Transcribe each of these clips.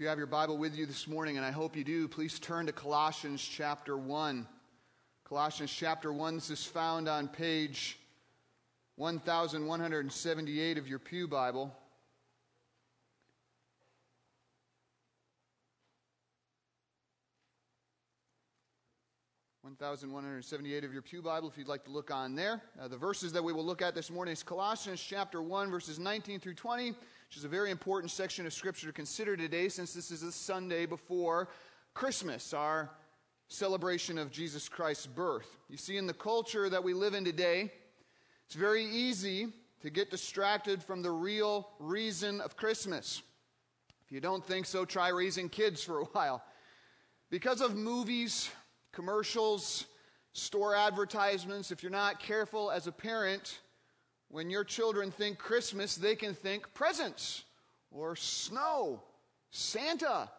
If you have your Bible with you this morning, and I hope you do, please turn to Colossians chapter 1. Colossians chapter 1, this is found on page 1178 of your Pew Bible. One thousand one hundred seventy-eight of your pew Bible, if you'd like to look on there. Uh, the verses that we will look at this morning is Colossians chapter one, verses nineteen through twenty, which is a very important section of Scripture to consider today, since this is the Sunday before Christmas, our celebration of Jesus Christ's birth. You see, in the culture that we live in today, it's very easy to get distracted from the real reason of Christmas. If you don't think so, try raising kids for a while. Because of movies, commercials, store advertisements, if you're not careful as a parent, when your children think Christmas, they can think presents or snow, Santa,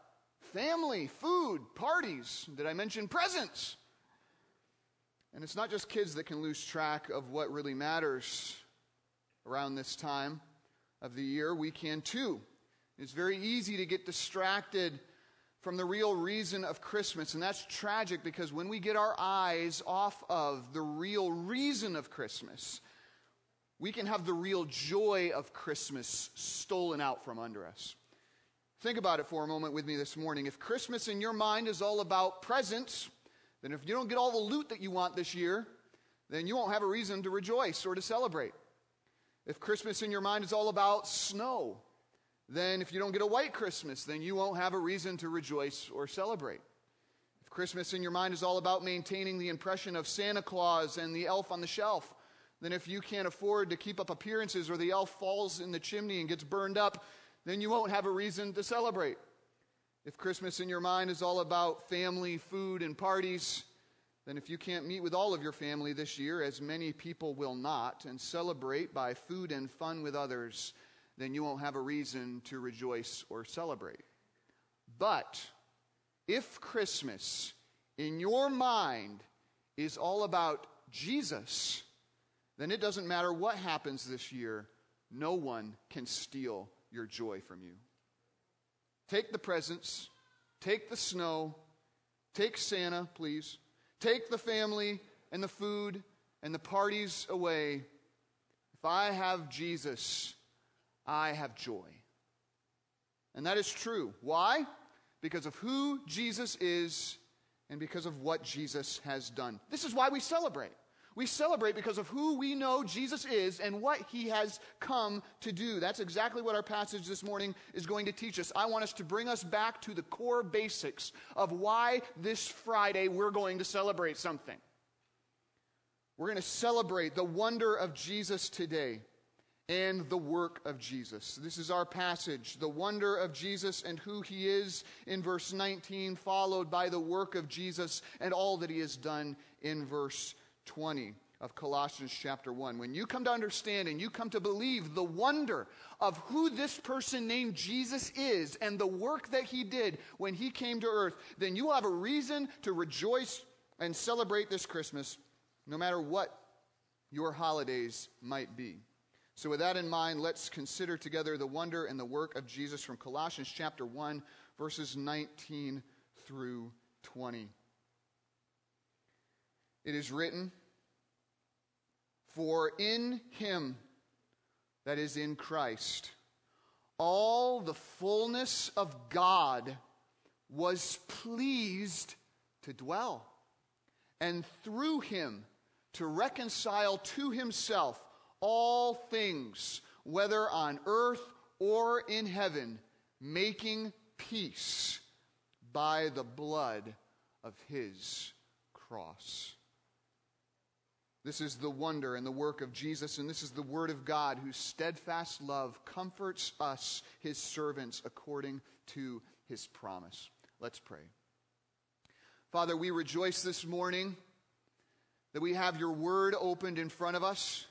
family, food, parties. Did I mention presents? And it's not just kids that can lose track of what really matters around this time of the year. We can too. It's very easy to get distracted from the real reason of Christmas. And that's tragic because when we get our eyes off of the real reason of Christmas, we can have the real joy of Christmas stolen out from under us. Think about it for a moment with me this morning. If Christmas in your mind is all about presents, then if you don't get all the loot that you want this year, then you won't have a reason to rejoice or to celebrate. If Christmas in your mind is all about snow, then if you don't get a white Christmas, then you won't have a reason to rejoice or celebrate. If Christmas in your mind is all about maintaining the impression of Santa Claus and the elf on the shelf, then if you can't afford to keep up appearances or the elf falls in the chimney and gets burned up, then you won't have a reason to celebrate. If Christmas in your mind is all about family, food, and parties, then if you can't meet with all of your family this year, as many people will not, and celebrate by food and fun with others, then you won't have a reason to rejoice or celebrate. But if Christmas in your mind is all about Jesus, then it doesn't matter what happens this year, no one can steal your joy from you. Take the presents, take the snow, take Santa, please, take the family and the food and the parties away. If I have Jesus, I have joy. And that is true. Why? Because of who Jesus is and because of what Jesus has done. This is why we celebrate. We celebrate because of who we know Jesus is and what he has come to do. That's exactly what our passage this morning is going to teach us. I want us to bring us back to the core basics of why this Friday we're going to celebrate something. We're going to celebrate the wonder of Jesus today and the work of Jesus. This is our passage, the wonder of Jesus and who he is in verse 19, followed by the work of Jesus and all that he has done in verse 20 of Colossians chapter 1. When you come to understand and you come to believe the wonder of who this person named Jesus is and the work that he did when he came to earth, then you will have a reason to rejoice and celebrate this Christmas, no matter what your holidays might be. So, with that in mind, let's consider together the wonder and the work of Jesus from Colossians chapter 1, verses 19 through 20. It is written, For in him, that is in Christ, all the fullness of God was pleased to dwell, and through him to reconcile to himself all things, whether on earth or in heaven, making peace by the blood of his cross. This is the wonder and the work of Jesus, and this is the Word of God, whose steadfast love comforts us, His servants, according to His promise. Let's pray. Father, we rejoice this morning that we have your Word opened in front of us.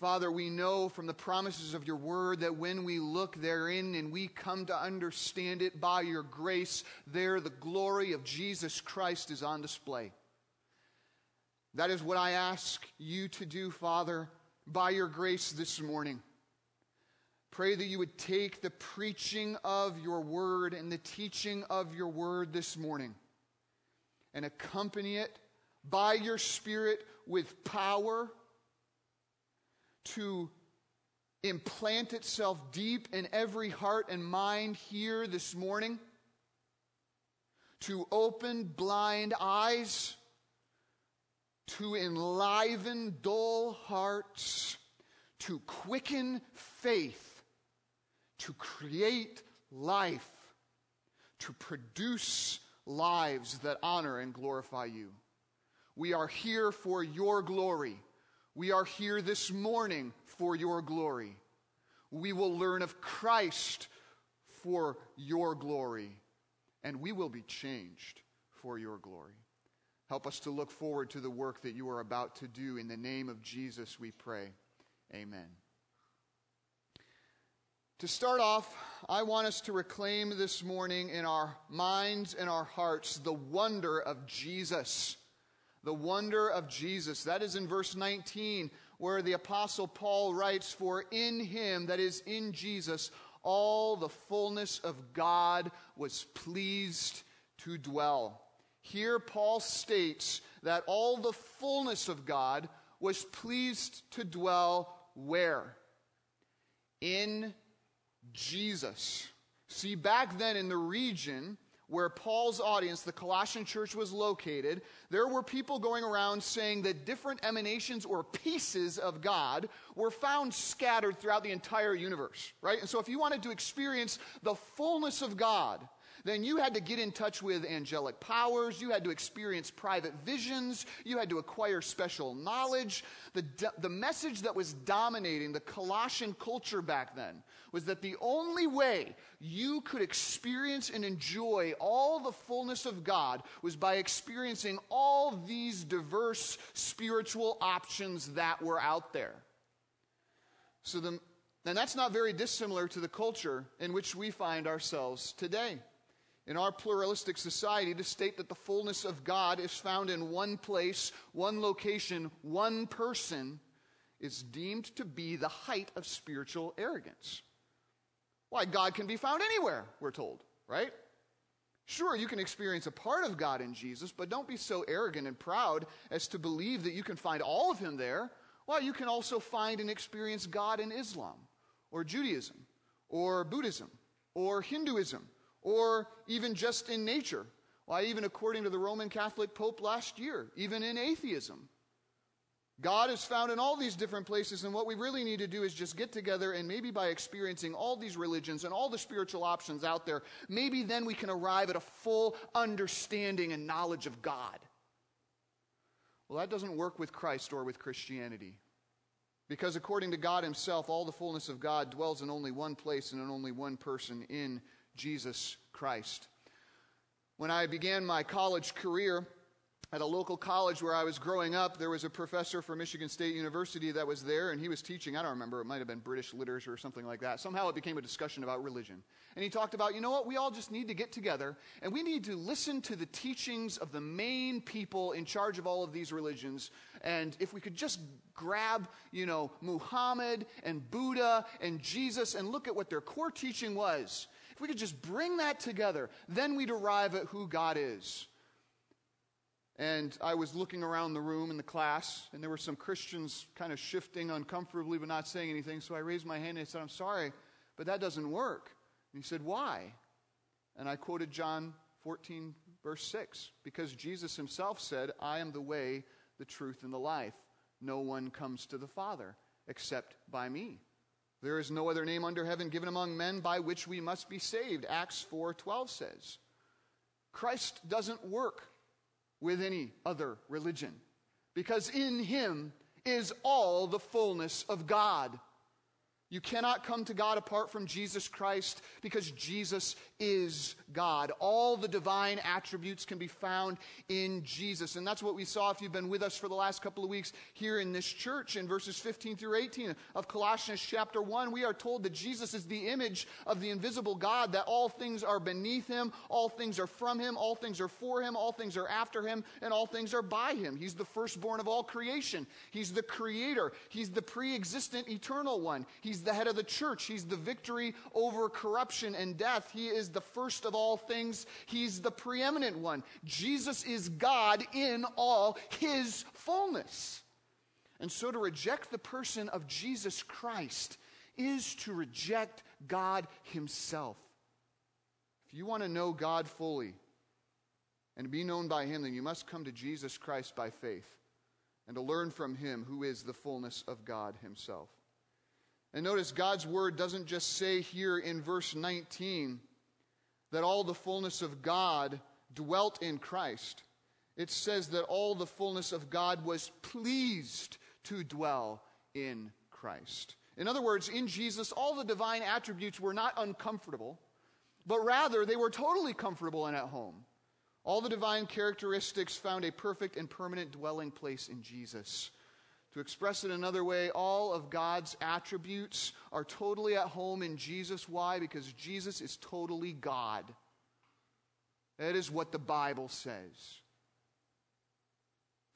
Father, we know from the promises of your word that when we look therein and we come to understand it by your grace, there the glory of Jesus Christ is on display. That is what I ask you to do, Father, by your grace this morning. Pray that you would take the preaching of your word and the teaching of your word this morning and accompany it by your Spirit with power to implant itself deep in every heart and mind here this morning, to open blind eyes, to enliven dull hearts, to quicken faith, to create life, to produce lives that honor and glorify you. We are here for your glory. We are here this morning for your glory. We will learn of Christ for your glory, and we will be changed for your glory. Help us to look forward to the work that you are about to do. In the name of Jesus, we pray. Amen. To start off, I want us to reclaim this morning in our minds and our hearts the wonder of Jesus. The wonder of Jesus. That is in verse 19, where the Apostle Paul writes, For in him, that is in Jesus, all the fullness of God was pleased to dwell. Here, Paul states that all the fullness of God was pleased to dwell where? In Jesus. See, back then in the region where Paul's audience, the Colossian church, was located, there were people going around saying that different emanations or pieces of God were found scattered throughout the entire universe, right? And so if you wanted to experience the fullness of God, then you had to get in touch with angelic powers. You had to experience private visions. You had to acquire special knowledge. The, the message that was dominating the Colossian culture back then was that the only way you could experience and enjoy all the fullness of God was by experiencing all these diverse spiritual options that were out there. So the, and that's not very dissimilar to the culture in which we find ourselves today in our pluralistic society to state that the fullness of God is found in one place, one location, one person is deemed to be the height of spiritual arrogance. Why, God can be found anywhere, we're told, right? Sure, you can experience a part of God in Jesus, but don't be so arrogant and proud as to believe that you can find all of Him there. Why, you can also find and experience God in Islam, or Judaism, or Buddhism, or Hinduism, or even just in nature. Why, even according to the Roman Catholic Pope last year, even in atheism. God is found in all these different places, and what we really need to do is just get together and maybe by experiencing all these religions and all the spiritual options out there, maybe then we can arrive at a full understanding and knowledge of God. Well, that doesn't work with Christ or with Christianity. Because according to God Himself, all the fullness of God dwells in only one place and in only one person in Jesus Christ. When I began my college career, at a local college where I was growing up, there was a professor from Michigan State University that was there, and he was teaching, I don't remember, it might have been British literature or something like that. Somehow it became a discussion about religion. And he talked about, you know what, we all just need to get together, and we need to listen to the teachings of the main people in charge of all of these religions. And if we could just grab, you know, Muhammad and Buddha and Jesus and look at what their core teaching was, we could just bring that together, then we'd arrive at who God is. And I was looking around the room in the class, and there were some Christians kind of shifting uncomfortably but not saying anything. So I raised my hand and I said, I'm sorry, but that doesn't work. And he said, Why? And I quoted John 14, verse 6, because Jesus himself said, I am the way, the truth, and the life. No one comes to the Father except by me. There is no other name under heaven given among men by which we must be saved. Acts 4:12 says. Christ doesn't work with any other religion because in him is all the fullness of God. You cannot come to God apart from Jesus Christ because Jesus is God. All the divine attributes can be found in Jesus. And that's what we saw if you've been with us for the last couple of weeks here in this church in verses 15 through 18 of Colossians chapter 1. We are told that Jesus is the image of the invisible God, that all things are beneath him, all things are from him, all things are for him, all things are after him, and all things are by him. He's the firstborn of all creation. He's the creator. He's the pre existent eternal one. He's The head of the church. He's the victory over corruption and death. He is the first of all things. He's the preeminent one. Jesus is God in all his fullness. And so to reject the person of Jesus Christ is to reject God himself. If you want to know God fully and be known by him, then you must come to Jesus Christ by faith and to learn from him who is the fullness of God himself. And notice God's word doesn't just say here in verse 19 that all the fullness of God dwelt in Christ. It says that all the fullness of God was pleased to dwell in Christ. In other words, in Jesus, all the divine attributes were not uncomfortable, but rather they were totally comfortable and at home. All the divine characteristics found a perfect and permanent dwelling place in Jesus. To express it another way, all of God's attributes are totally at home in Jesus. Why? Because Jesus is totally God. That is what the Bible says.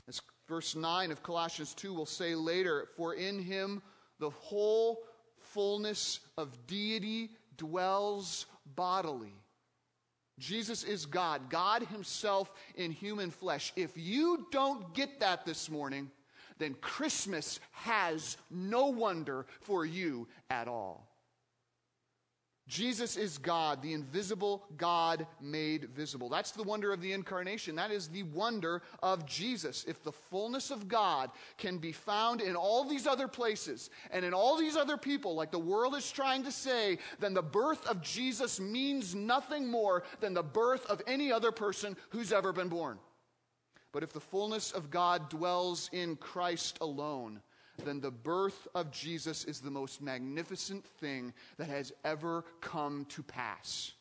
As verse 9 of Colossians 2 will say later, For in him the whole fullness of deity dwells bodily. Jesus is God, God Himself in human flesh. If you don't get that this morning, then Christmas has no wonder for you at all. Jesus is God, the invisible God made visible. That's the wonder of the incarnation. That is the wonder of Jesus. If the fullness of God can be found in all these other places and in all these other people, like the world is trying to say, then the birth of Jesus means nothing more than the birth of any other person who's ever been born. But if the fullness of God dwells in Christ alone, then the birth of Jesus is the most magnificent thing that has ever come to pass.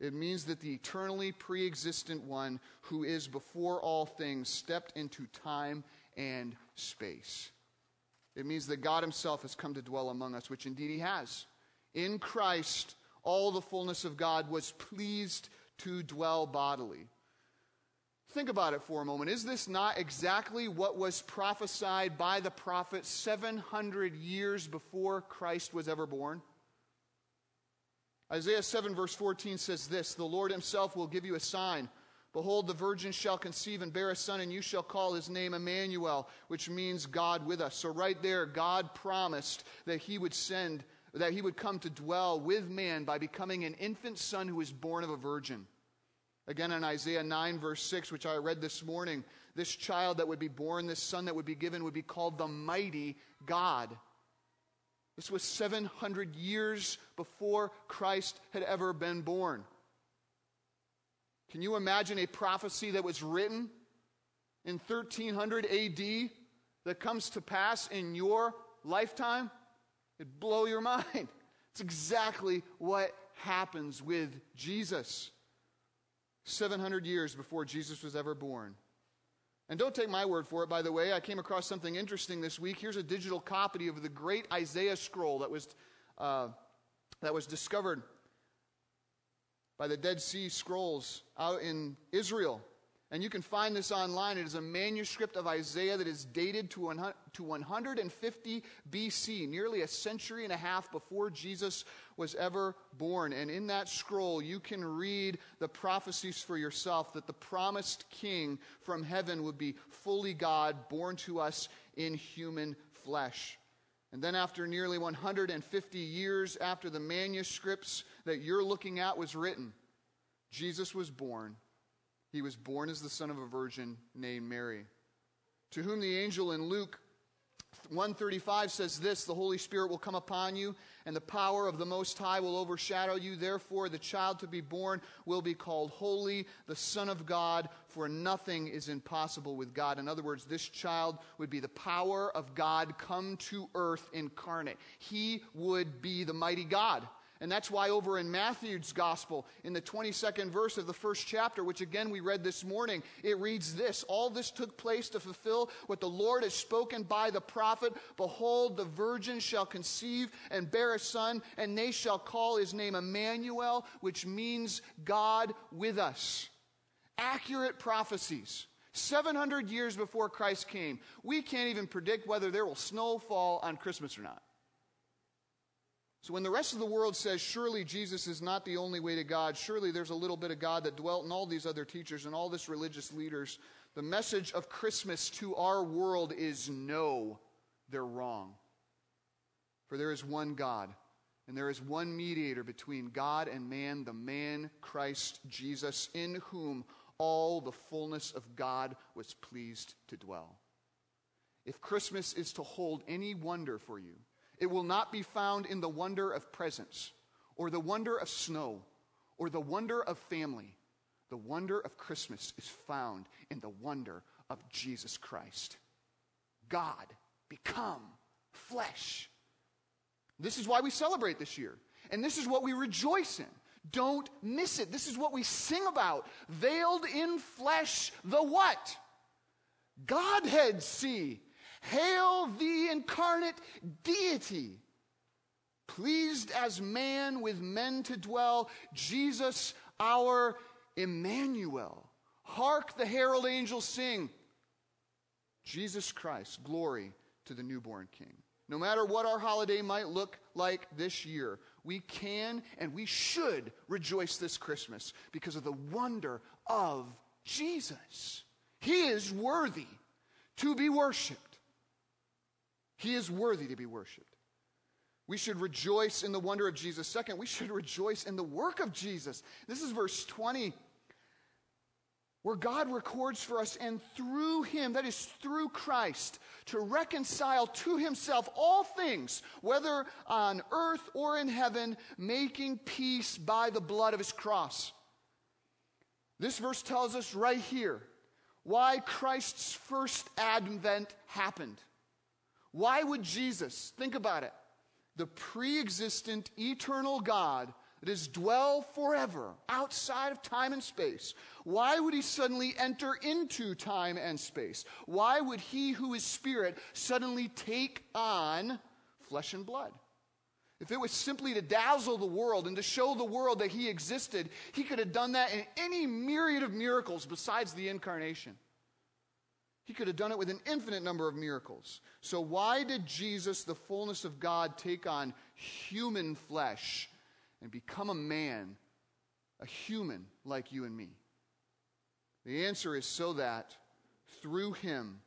It means that the eternally pre existent one who is before all things stepped into time and space. It means that God Himself has come to dwell among us, which indeed He has. In Christ, all the fullness of God was pleased to dwell bodily. Think about it for a moment. Is this not exactly what was prophesied by the prophet 700 years before Christ was ever born? Isaiah 7, verse 14 says this The Lord himself will give you a sign. Behold, the virgin shall conceive and bear a son, and you shall call his name Emmanuel, which means God with us. So, right there, God promised that he would send, that he would come to dwell with man by becoming an infant son who was born of a virgin. Again, in Isaiah 9, verse 6, which I read this morning, this child that would be born, this son that would be given, would be called the mighty God. This was 700 years before Christ had ever been born. Can you imagine a prophecy that was written in 1300 AD that comes to pass in your lifetime? It'd blow your mind. It's exactly what happens with Jesus. 700 years before Jesus was ever born. And don't take my word for it, by the way. I came across something interesting this week. Here's a digital copy of the great Isaiah scroll that was, uh, that was discovered by the Dead Sea Scrolls out in Israel. And you can find this online. It is a manuscript of Isaiah that is dated to 150 BC, nearly a century and a half before Jesus was ever born. And in that scroll, you can read the prophecies for yourself that the promised king from heaven would be fully God, born to us in human flesh. And then, after nearly 150 years after the manuscripts that you're looking at was written, Jesus was born he was born as the son of a virgin named Mary. To whom the angel in Luke 135 says this The Holy Spirit will come upon you, and the power of the Most High will overshadow you. Therefore, the child to be born will be called Holy, the Son of God, for nothing is impossible with God. In other words, this child would be the power of God come to earth incarnate. He would be the mighty God. And that's why over in Matthew's gospel, in the 22nd verse of the first chapter, which again we read this morning, it reads this All this took place to fulfill what the Lord has spoken by the prophet Behold, the virgin shall conceive and bear a son, and they shall call his name Emmanuel, which means God with us. Accurate prophecies. 700 years before Christ came. We can't even predict whether there will snow fall on Christmas or not. So when the rest of the world says, surely Jesus is not the only way to God, surely there's a little bit of God that dwelt in all these other teachers and all this religious leaders, the message of Christmas to our world is no, they're wrong. For there is one God, and there is one mediator between God and man, the man Christ Jesus, in whom all the fullness of God was pleased to dwell. If Christmas is to hold any wonder for you, it will not be found in the wonder of presents, or the wonder of snow, or the wonder of family. The wonder of Christmas is found in the wonder of Jesus Christ. God become flesh. This is why we celebrate this year. And this is what we rejoice in. Don't miss it. This is what we sing about. Veiled in flesh, the what? Godhead see. Hail the incarnate deity. Pleased as man with men to dwell, Jesus our Emmanuel. Hark the herald angels sing. Jesus Christ, glory to the newborn King. No matter what our holiday might look like this year, we can and we should rejoice this Christmas because of the wonder of Jesus. He is worthy to be worshiped. He is worthy to be worshiped. We should rejoice in the wonder of Jesus. Second, we should rejoice in the work of Jesus. This is verse 20, where God records for us, and through him, that is through Christ, to reconcile to himself all things, whether on earth or in heaven, making peace by the blood of his cross. This verse tells us right here why Christ's first advent happened. Why would Jesus, think about it, the pre existent eternal God that is dwell forever outside of time and space, why would he suddenly enter into time and space? Why would he who is spirit suddenly take on flesh and blood? If it was simply to dazzle the world and to show the world that he existed, he could have done that in any myriad of miracles besides the incarnation. He could have done it with an infinite number of miracles. So, why did Jesus, the fullness of God, take on human flesh and become a man, a human like you and me? The answer is so that through him,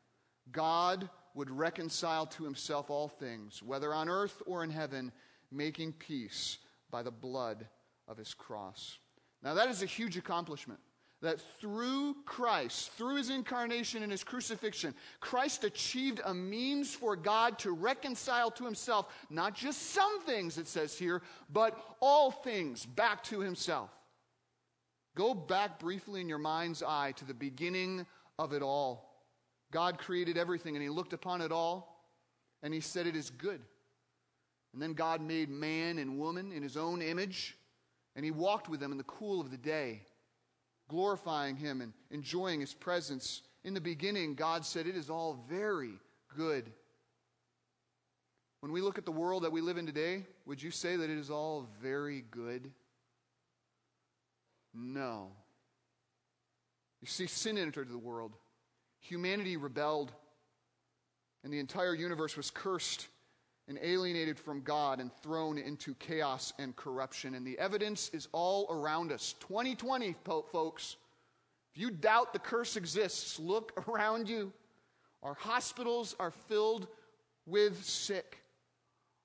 God would reconcile to himself all things, whether on earth or in heaven, making peace by the blood of his cross. Now, that is a huge accomplishment that through Christ, through his incarnation and his crucifixion, Christ achieved a means for God to reconcile to himself not just some things, it says here, but all things back to himself. Go back briefly in your mind's eye to the beginning of it all. God created everything and he looked upon it all and he said, It is good. And then God made man and woman in his own image and he walked with them in the cool of the day glorifying Him and enjoying His presence. In the beginning, God said, It is all very good. When we look at the world that we live in today, would you say that it is all very good? No. You see, sin entered the world. Humanity rebelled, and the entire universe was cursed and alienated from God and thrown into chaos and corruption. And the evidence is all around us. 2020, folks. If you doubt the curse exists, look around you. Our hospitals are filled with sick.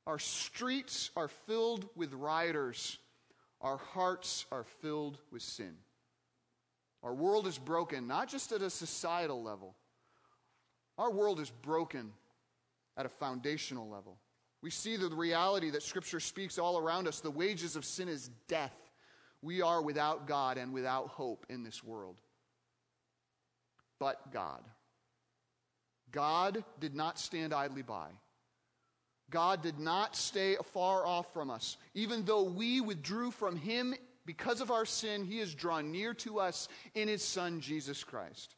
Our streets are filled with rioters. Our hearts are filled with sin. Our world is broken, not just at a societal level. Our world is broken at a foundational level. We see the reality that Scripture speaks all around us. The wages of sin is death. We are without God and without hope in this world. But God. God did not stand idly by. God did not stay afar off from us. Even though we withdrew from Him because of our sin, He has drawn near to us in His Son, Jesus Christ.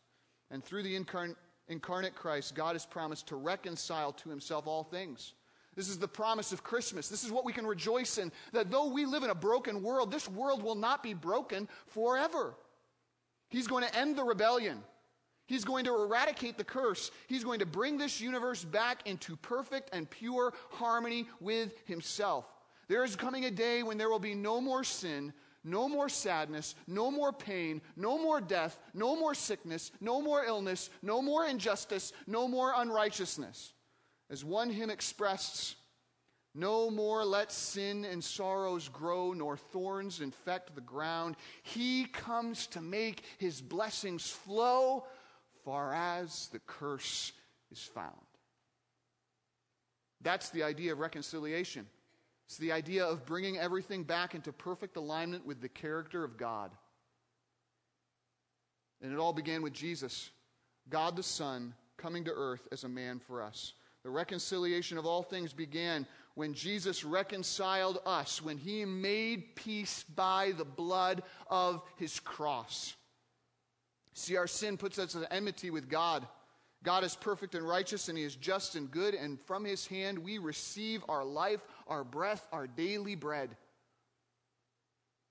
And through the incarn- incarnate Christ, God has promised to reconcile to Himself all things this is the promise of Christmas. This is what we can rejoice in that though we live in a broken world, this world will not be broken forever. He's going to end the rebellion. He's going to eradicate the curse. He's going to bring this universe back into perfect and pure harmony with Himself. There is coming a day when there will be no more sin, no more sadness, no more pain, no more death, no more sickness, no more illness, no more injustice, no more unrighteousness. As one hymn expressed, no more let sin and sorrows grow, nor thorns infect the ground. He comes to make his blessings flow, far as the curse is found. That's the idea of reconciliation. It's the idea of bringing everything back into perfect alignment with the character of God. And it all began with Jesus, God the Son, coming to earth as a man for us. The reconciliation of all things began when Jesus reconciled us, when he made peace by the blood of his cross. See, our sin puts us at enmity with God. God is perfect and righteous, and He is just and good, and from His hand we receive our life, our breath, our daily bread.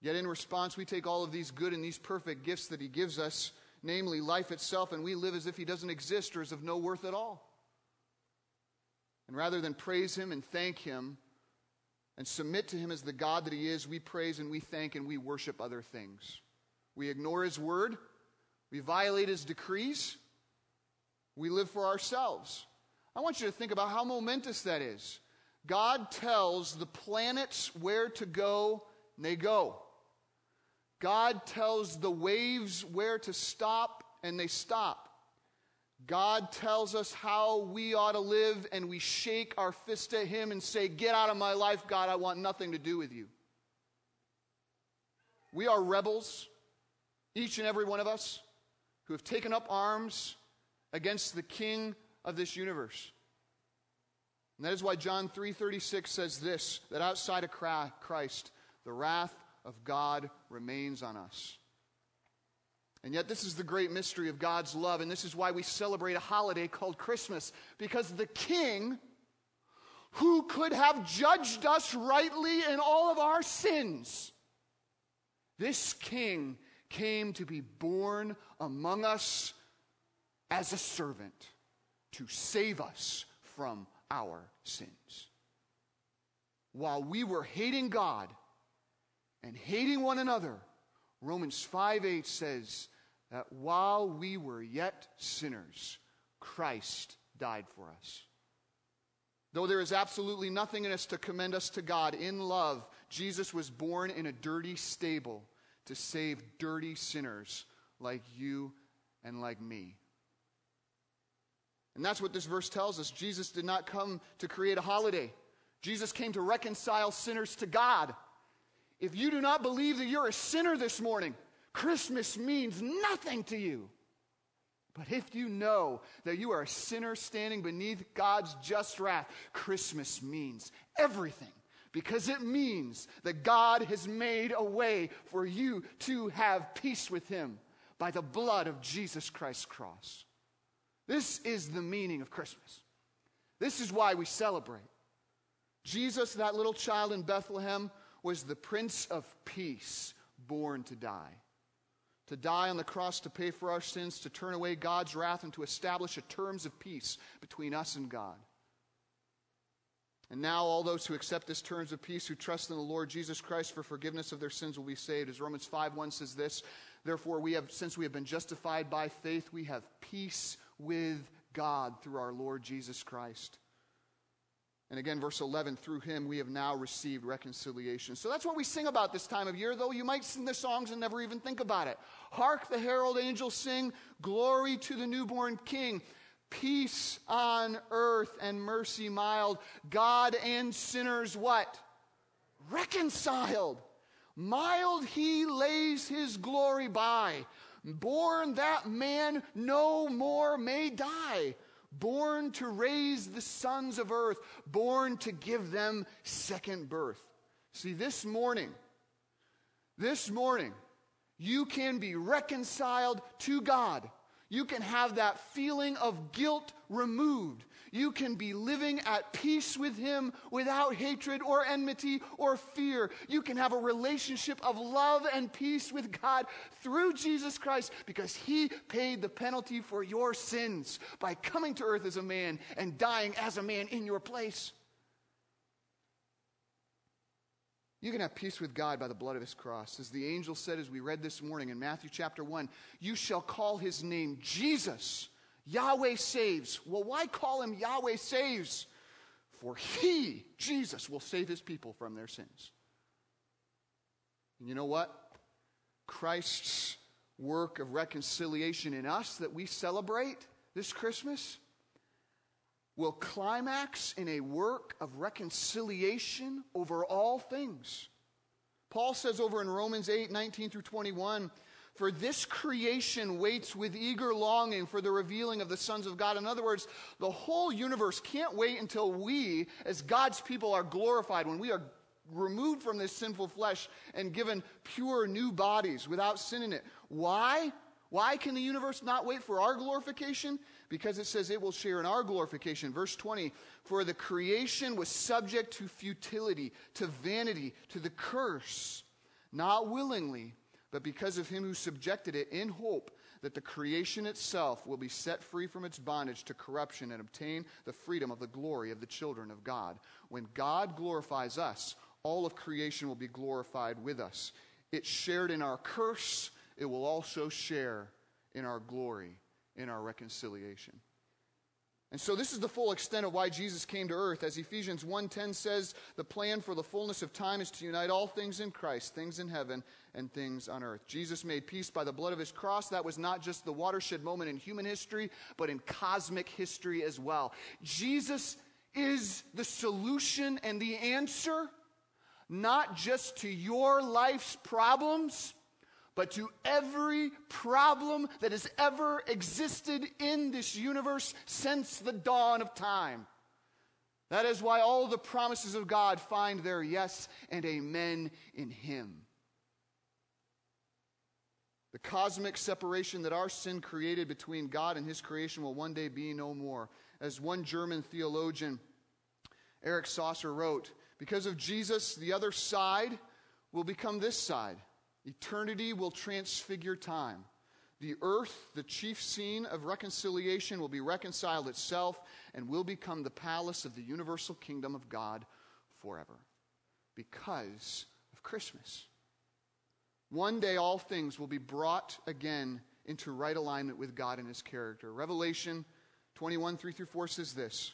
Yet in response, we take all of these good and these perfect gifts that He gives us, namely life itself, and we live as if He doesn't exist or is of no worth at all. And rather than praise Him and thank Him and submit to Him as the God that He is, we praise and we thank and we worship other things. We ignore His word, we violate His decrees we live for ourselves. I want you to think about how momentous that is. God tells the planets where to go, and they go. God tells the waves where to stop, and they stop. God tells us how we ought to live, and we shake our fist at Him and say, Get out of my life, God, I want nothing to do with you. We are rebels, each and every one of us, who have taken up arms against the king of this universe. And that is why John 3:36 says this that outside of Christ the wrath of God remains on us. And yet this is the great mystery of God's love and this is why we celebrate a holiday called Christmas because the king who could have judged us rightly in all of our sins this king came to be born among us as a servant to save us from our sins. While we were hating God and hating one another, Romans 5 8 says that while we were yet sinners, Christ died for us. Though there is absolutely nothing in us to commend us to God in love, Jesus was born in a dirty stable to save dirty sinners like you and like me. And that's what this verse tells us. Jesus did not come to create a holiday, Jesus came to reconcile sinners to God. If you do not believe that you're a sinner this morning, Christmas means nothing to you. But if you know that you are a sinner standing beneath God's just wrath, Christmas means everything because it means that God has made a way for you to have peace with Him by the blood of Jesus Christ's cross. This is the meaning of Christmas. This is why we celebrate. Jesus, that little child in Bethlehem, was the Prince of Peace born to die. To die on the cross to pay for our sins, to turn away God's wrath, and to establish a terms of peace between us and God. And now, all those who accept this terms of peace, who trust in the Lord Jesus Christ for forgiveness of their sins, will be saved. As Romans 5 1 says this, therefore, we have, since we have been justified by faith, we have peace with God through our Lord Jesus Christ. And again, verse 11, through him we have now received reconciliation. So that's what we sing about this time of year, though you might sing the songs and never even think about it. Hark the herald angels sing, Glory to the newborn King. Peace on earth and mercy mild. God and sinners what? Reconciled. Mild he lays his glory by born that man no more may die, born to raise the sons of earth, born to give them second birth. See, this morning, this morning, you can be reconciled to God. You can have that feeling of guilt removed. You can be living at peace with Him without hatred or enmity or fear. You can have a relationship of love and peace with God through Jesus Christ because He paid the penalty for your sins by coming to earth as a man and dying as a man in your place. You can have peace with God by the blood of his cross. As the angel said, as we read this morning in Matthew chapter 1, you shall call his name Jesus. Yahweh saves. Well, why call him Yahweh saves? For he, Jesus, will save his people from their sins. And you know what? Christ's work of reconciliation in us that we celebrate this Christmas will climax in a work of reconciliation over all things. Paul says over in Romans 8 19 through 21 for this creation waits with eager longing for the revealing of the sons of God. In other words, the whole universe can't wait until we, as God's people, are glorified, when we are removed from this sinful flesh and given pure new bodies without sin in it. Why? Why can the universe not wait for our glorification? Because it says it will share in our glorification. Verse 20 For the creation was subject to futility, to vanity, to the curse, not willingly, but because of him who subjected it in hope that the creation itself will be set free from its bondage to corruption and obtain the freedom of the glory of the children of God. When God glorifies us, all of creation will be glorified with us. It shared in our curse it will also share in our glory, in our reconciliation. And so this is the full extent of why Jesus came to earth. As Ephesians 1:10 says, the plan for the fullness of time is to unite all things in Christ, things in heaven and things on earth. Jesus made peace by the blood of his cross. That was not just the watershed moment in human history, but in cosmic history as well. Jesus is the solution and the answer not just to your life's problems, but to every problem that has ever existed in this universe since the dawn of time. That is why all the promises of God find their yes and amen in Him. The cosmic separation that our sin created between God and His creation will one day be no more. As one German theologian, Erich Sauer, wrote, because of Jesus, the other side will become this side. Eternity will transfigure time. The earth, the chief scene of reconciliation, will be reconciled itself and will become the palace of the universal kingdom of God forever because of Christmas. One day, all things will be brought again into right alignment with God and His character. Revelation 21 3 through 4 says this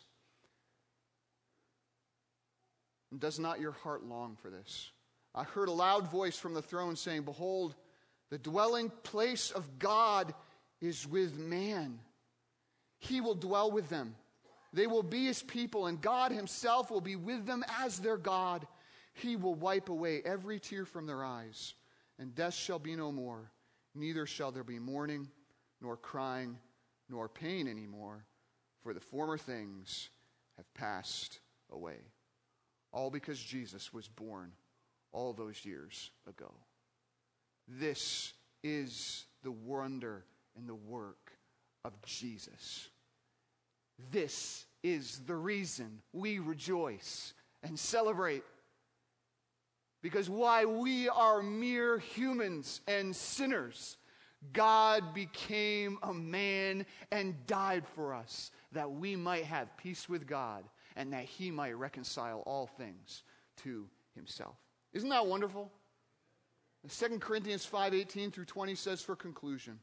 Does not your heart long for this? I heard a loud voice from the throne saying, Behold, the dwelling place of God is with man. He will dwell with them. They will be his people, and God himself will be with them as their God. He will wipe away every tear from their eyes, and death shall be no more. Neither shall there be mourning, nor crying, nor pain anymore, for the former things have passed away. All because Jesus was born all those years ago. This is the wonder and the work of Jesus. This is the reason we rejoice and celebrate. Because why we are mere humans and sinners, God became a man and died for us that we might have peace with God and that he might reconcile all things to himself. Isn't that wonderful? 2 Corinthians 5:18 through 20 says for conclusion,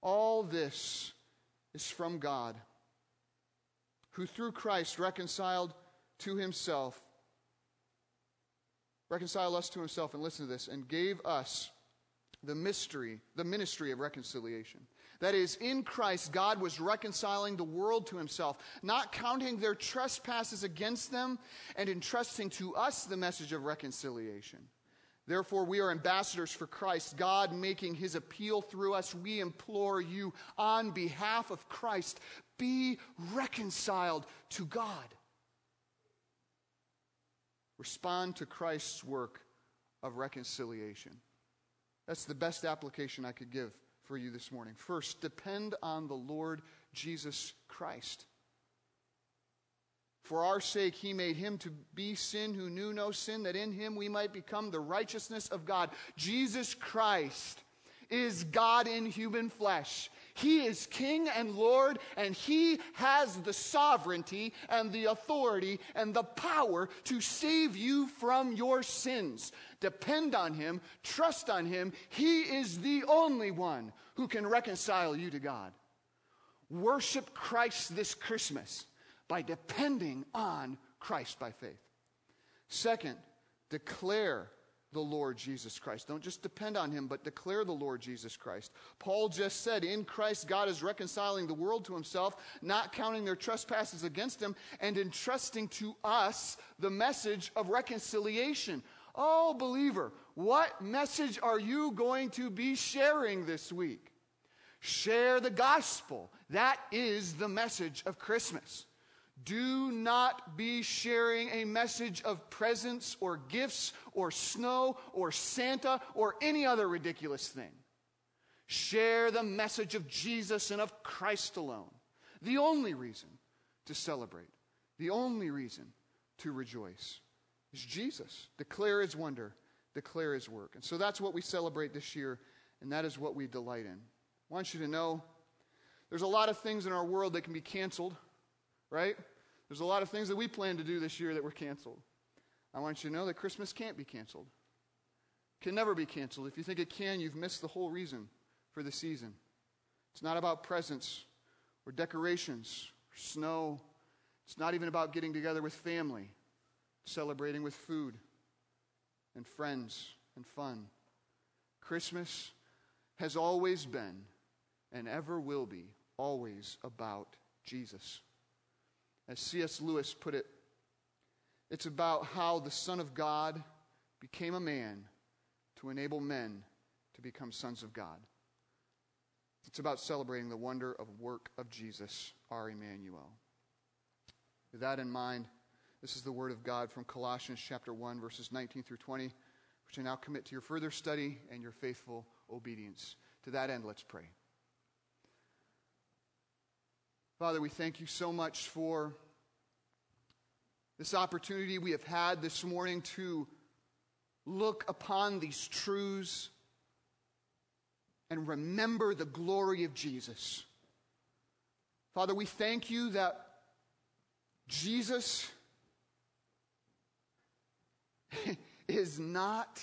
all this is from God, who through Christ reconciled to himself reconciled us to himself and listen to this and gave us the mystery, the ministry of reconciliation. That is, in Christ, God was reconciling the world to himself, not counting their trespasses against them, and entrusting to us the message of reconciliation. Therefore, we are ambassadors for Christ, God making his appeal through us. We implore you on behalf of Christ, be reconciled to God. Respond to Christ's work of reconciliation. That's the best application I could give for you this morning. First, depend on the Lord Jesus Christ. For our sake, he made him to be sin who knew no sin, that in him we might become the righteousness of God. Jesus Christ is God in human flesh. He is King and Lord, and He has the sovereignty and the authority and the power to save you from your sins. Depend on Him, trust on Him. He is the only one who can reconcile you to God. Worship Christ this Christmas by depending on Christ by faith. Second, declare the Lord Jesus Christ. Don't just depend on him, but declare the Lord Jesus Christ. Paul just said, In Christ, God is reconciling the world to himself, not counting their trespasses against him, and entrusting to us the message of reconciliation. Oh, believer, what message are you going to be sharing this week? Share the gospel. That is the message of Christmas. Do not be sharing a message of presents or gifts or snow or Santa or any other ridiculous thing. Share the message of Jesus and of Christ alone. The only reason to celebrate, the only reason to rejoice is Jesus. Declare his wonder, declare his work. And so that's what we celebrate this year, and that is what we delight in. I want you to know there's a lot of things in our world that can be canceled, right? There's a lot of things that we plan to do this year that were canceled. I want you to know that Christmas can't be canceled. Can never be canceled. If you think it can, you've missed the whole reason for the season. It's not about presents or decorations or snow. It's not even about getting together with family, celebrating with food and friends and fun. Christmas has always been and ever will be always about Jesus. As C.S. Lewis put it, it's about how the Son of God became a man to enable men to become sons of God. It's about celebrating the wonder of work of Jesus, our Emmanuel. With that in mind, this is the word of God from Colossians chapter 1 verses 19 through 20, which I now commit to your further study and your faithful obedience. To that end, let's pray. Father, we thank you so much for this opportunity we have had this morning to look upon these truths and remember the glory of Jesus. Father, we thank you that Jesus is not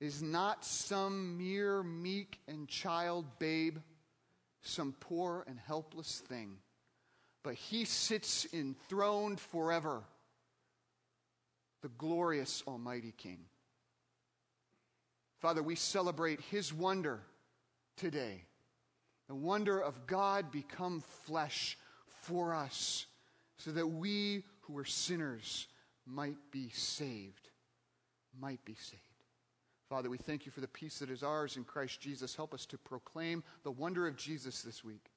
is not some mere meek and child babe, some poor and helpless thing, but he sits enthroned forever, the glorious Almighty King. Father, we celebrate his wonder today. The wonder of God become flesh for us so that we who are sinners might be saved. Might be saved. Father, we thank you for the peace that is ours in Christ Jesus. Help us to proclaim the wonder of Jesus this week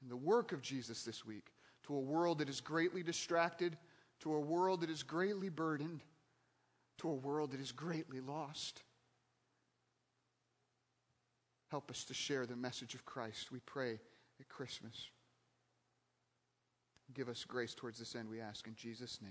and the work of Jesus this week to a world that is greatly distracted, to a world that is greatly burdened, to a world that is greatly lost. Help us to share the message of Christ, we pray, at Christmas. Give us grace towards this end, we ask in Jesus' name.